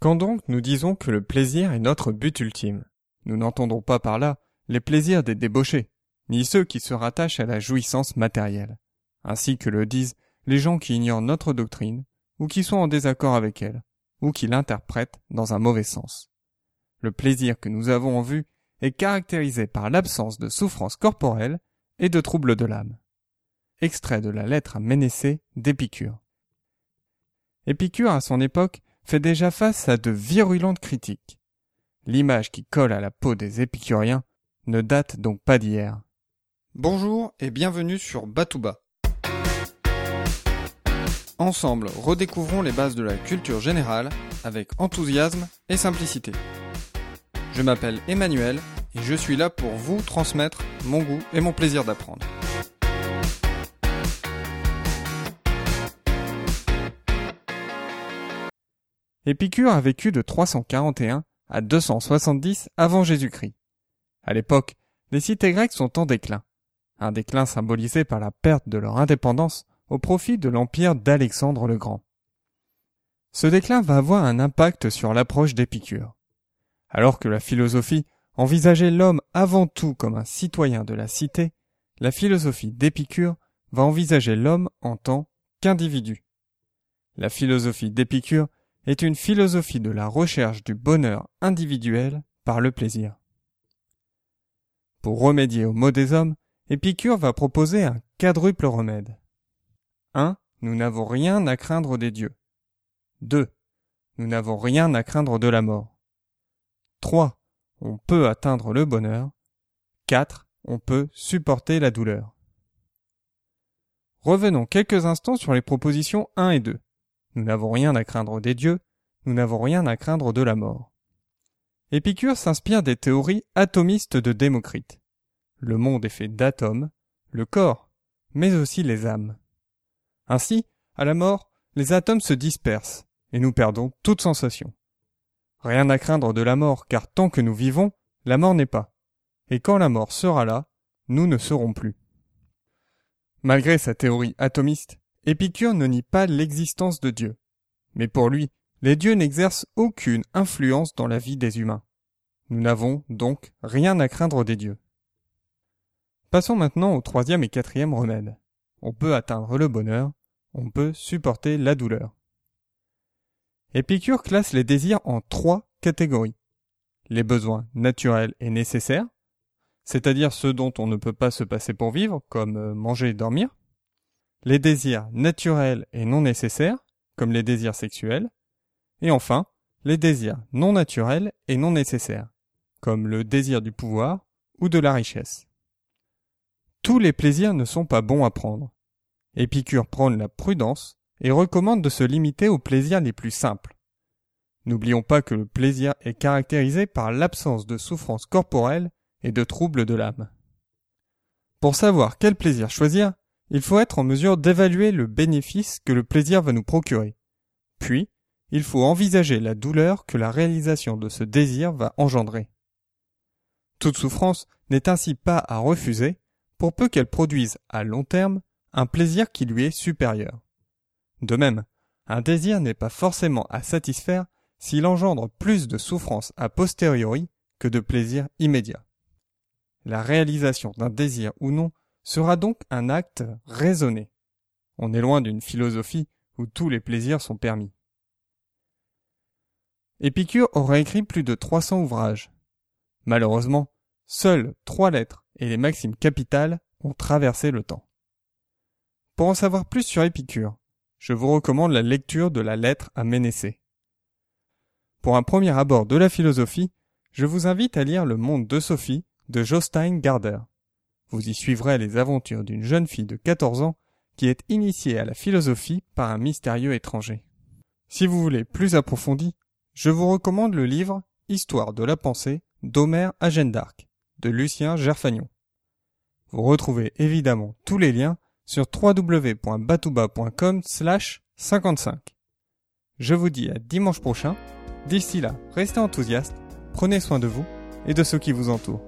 Quand donc nous disons que le plaisir est notre but ultime, nous n'entendons pas par là les plaisirs des débauchés, ni ceux qui se rattachent à la jouissance matérielle, ainsi que le disent les gens qui ignorent notre doctrine, ou qui sont en désaccord avec elle, ou qui l'interprètent dans un mauvais sens. Le plaisir que nous avons en vue est caractérisé par l'absence de souffrance corporelle et de troubles de l'âme. Extrait de la lettre à Ménécée d'Épicure. Épicure, à son époque, fait déjà face à de virulentes critiques. L'image qui colle à la peau des épicuriens ne date donc pas d'hier. Bonjour et bienvenue sur Batouba. Ensemble, redécouvrons les bases de la culture générale avec enthousiasme et simplicité. Je m'appelle Emmanuel et je suis là pour vous transmettre mon goût et mon plaisir d'apprendre. Épicure a vécu de 341 à 270 avant Jésus-Christ. À l'époque, les cités grecques sont en déclin. Un déclin symbolisé par la perte de leur indépendance au profit de l'empire d'Alexandre le Grand. Ce déclin va avoir un impact sur l'approche d'Épicure. Alors que la philosophie envisageait l'homme avant tout comme un citoyen de la cité, la philosophie d'Épicure va envisager l'homme en tant qu'individu. La philosophie d'Épicure est une philosophie de la recherche du bonheur individuel par le plaisir. Pour remédier aux maux des hommes, Épicure va proposer un quadruple remède. 1. Nous n'avons rien à craindre des dieux. 2. Nous n'avons rien à craindre de la mort. 3. On peut atteindre le bonheur. 4. On peut supporter la douleur. Revenons quelques instants sur les propositions 1 et 2. Nous n'avons rien à craindre des dieux, nous n'avons rien à craindre de la mort. Épicure s'inspire des théories atomistes de Démocrite. Le monde est fait d'atomes, le corps, mais aussi les âmes. Ainsi, à la mort, les atomes se dispersent, et nous perdons toute sensation. Rien à craindre de la mort, car tant que nous vivons, la mort n'est pas. Et quand la mort sera là, nous ne serons plus. Malgré sa théorie atomiste, Épicure ne nie pas l'existence de Dieu. Mais pour lui, les dieux n'exercent aucune influence dans la vie des humains. Nous n'avons donc rien à craindre des dieux. Passons maintenant au troisième et quatrième remède. On peut atteindre le bonheur, on peut supporter la douleur. Épicure classe les désirs en trois catégories. Les besoins naturels et nécessaires, c'est-à-dire ceux dont on ne peut pas se passer pour vivre, comme manger et dormir. Les désirs naturels et non nécessaires, comme les désirs sexuels. Et enfin, les désirs non naturels et non nécessaires, comme le désir du pouvoir ou de la richesse. Tous les plaisirs ne sont pas bons à prendre. Épicure prône la prudence et recommande de se limiter aux plaisirs les plus simples. N'oublions pas que le plaisir est caractérisé par l'absence de souffrance corporelle et de troubles de l'âme. Pour savoir quel plaisir choisir, il faut être en mesure d'évaluer le bénéfice que le plaisir va nous procurer. Puis, il faut envisager la douleur que la réalisation de ce désir va engendrer. Toute souffrance n'est ainsi pas à refuser, pour peu qu'elle produise à long terme un plaisir qui lui est supérieur. De même, un désir n'est pas forcément à satisfaire s'il engendre plus de souffrance a posteriori que de plaisir immédiat. La réalisation d'un désir ou non sera donc un acte raisonné. On est loin d'une philosophie où tous les plaisirs sont permis. Épicure aurait écrit plus de 300 ouvrages. Malheureusement, seules trois lettres et les maximes capitales ont traversé le temps. Pour en savoir plus sur Épicure, je vous recommande la lecture de la lettre à Ménécée. Pour un premier abord de la philosophie, je vous invite à lire Le monde de Sophie de Jostein Garder. Vous y suivrez les aventures d'une jeune fille de 14 ans qui est initiée à la philosophie par un mystérieux étranger. Si vous voulez plus approfondi, je vous recommande le livre Histoire de la pensée d'Homère à d'Arc de Lucien Gerfagnon. Vous retrouvez évidemment tous les liens sur www.batouba.com slash 55. Je vous dis à dimanche prochain. D'ici là, restez enthousiastes, prenez soin de vous et de ceux qui vous entourent.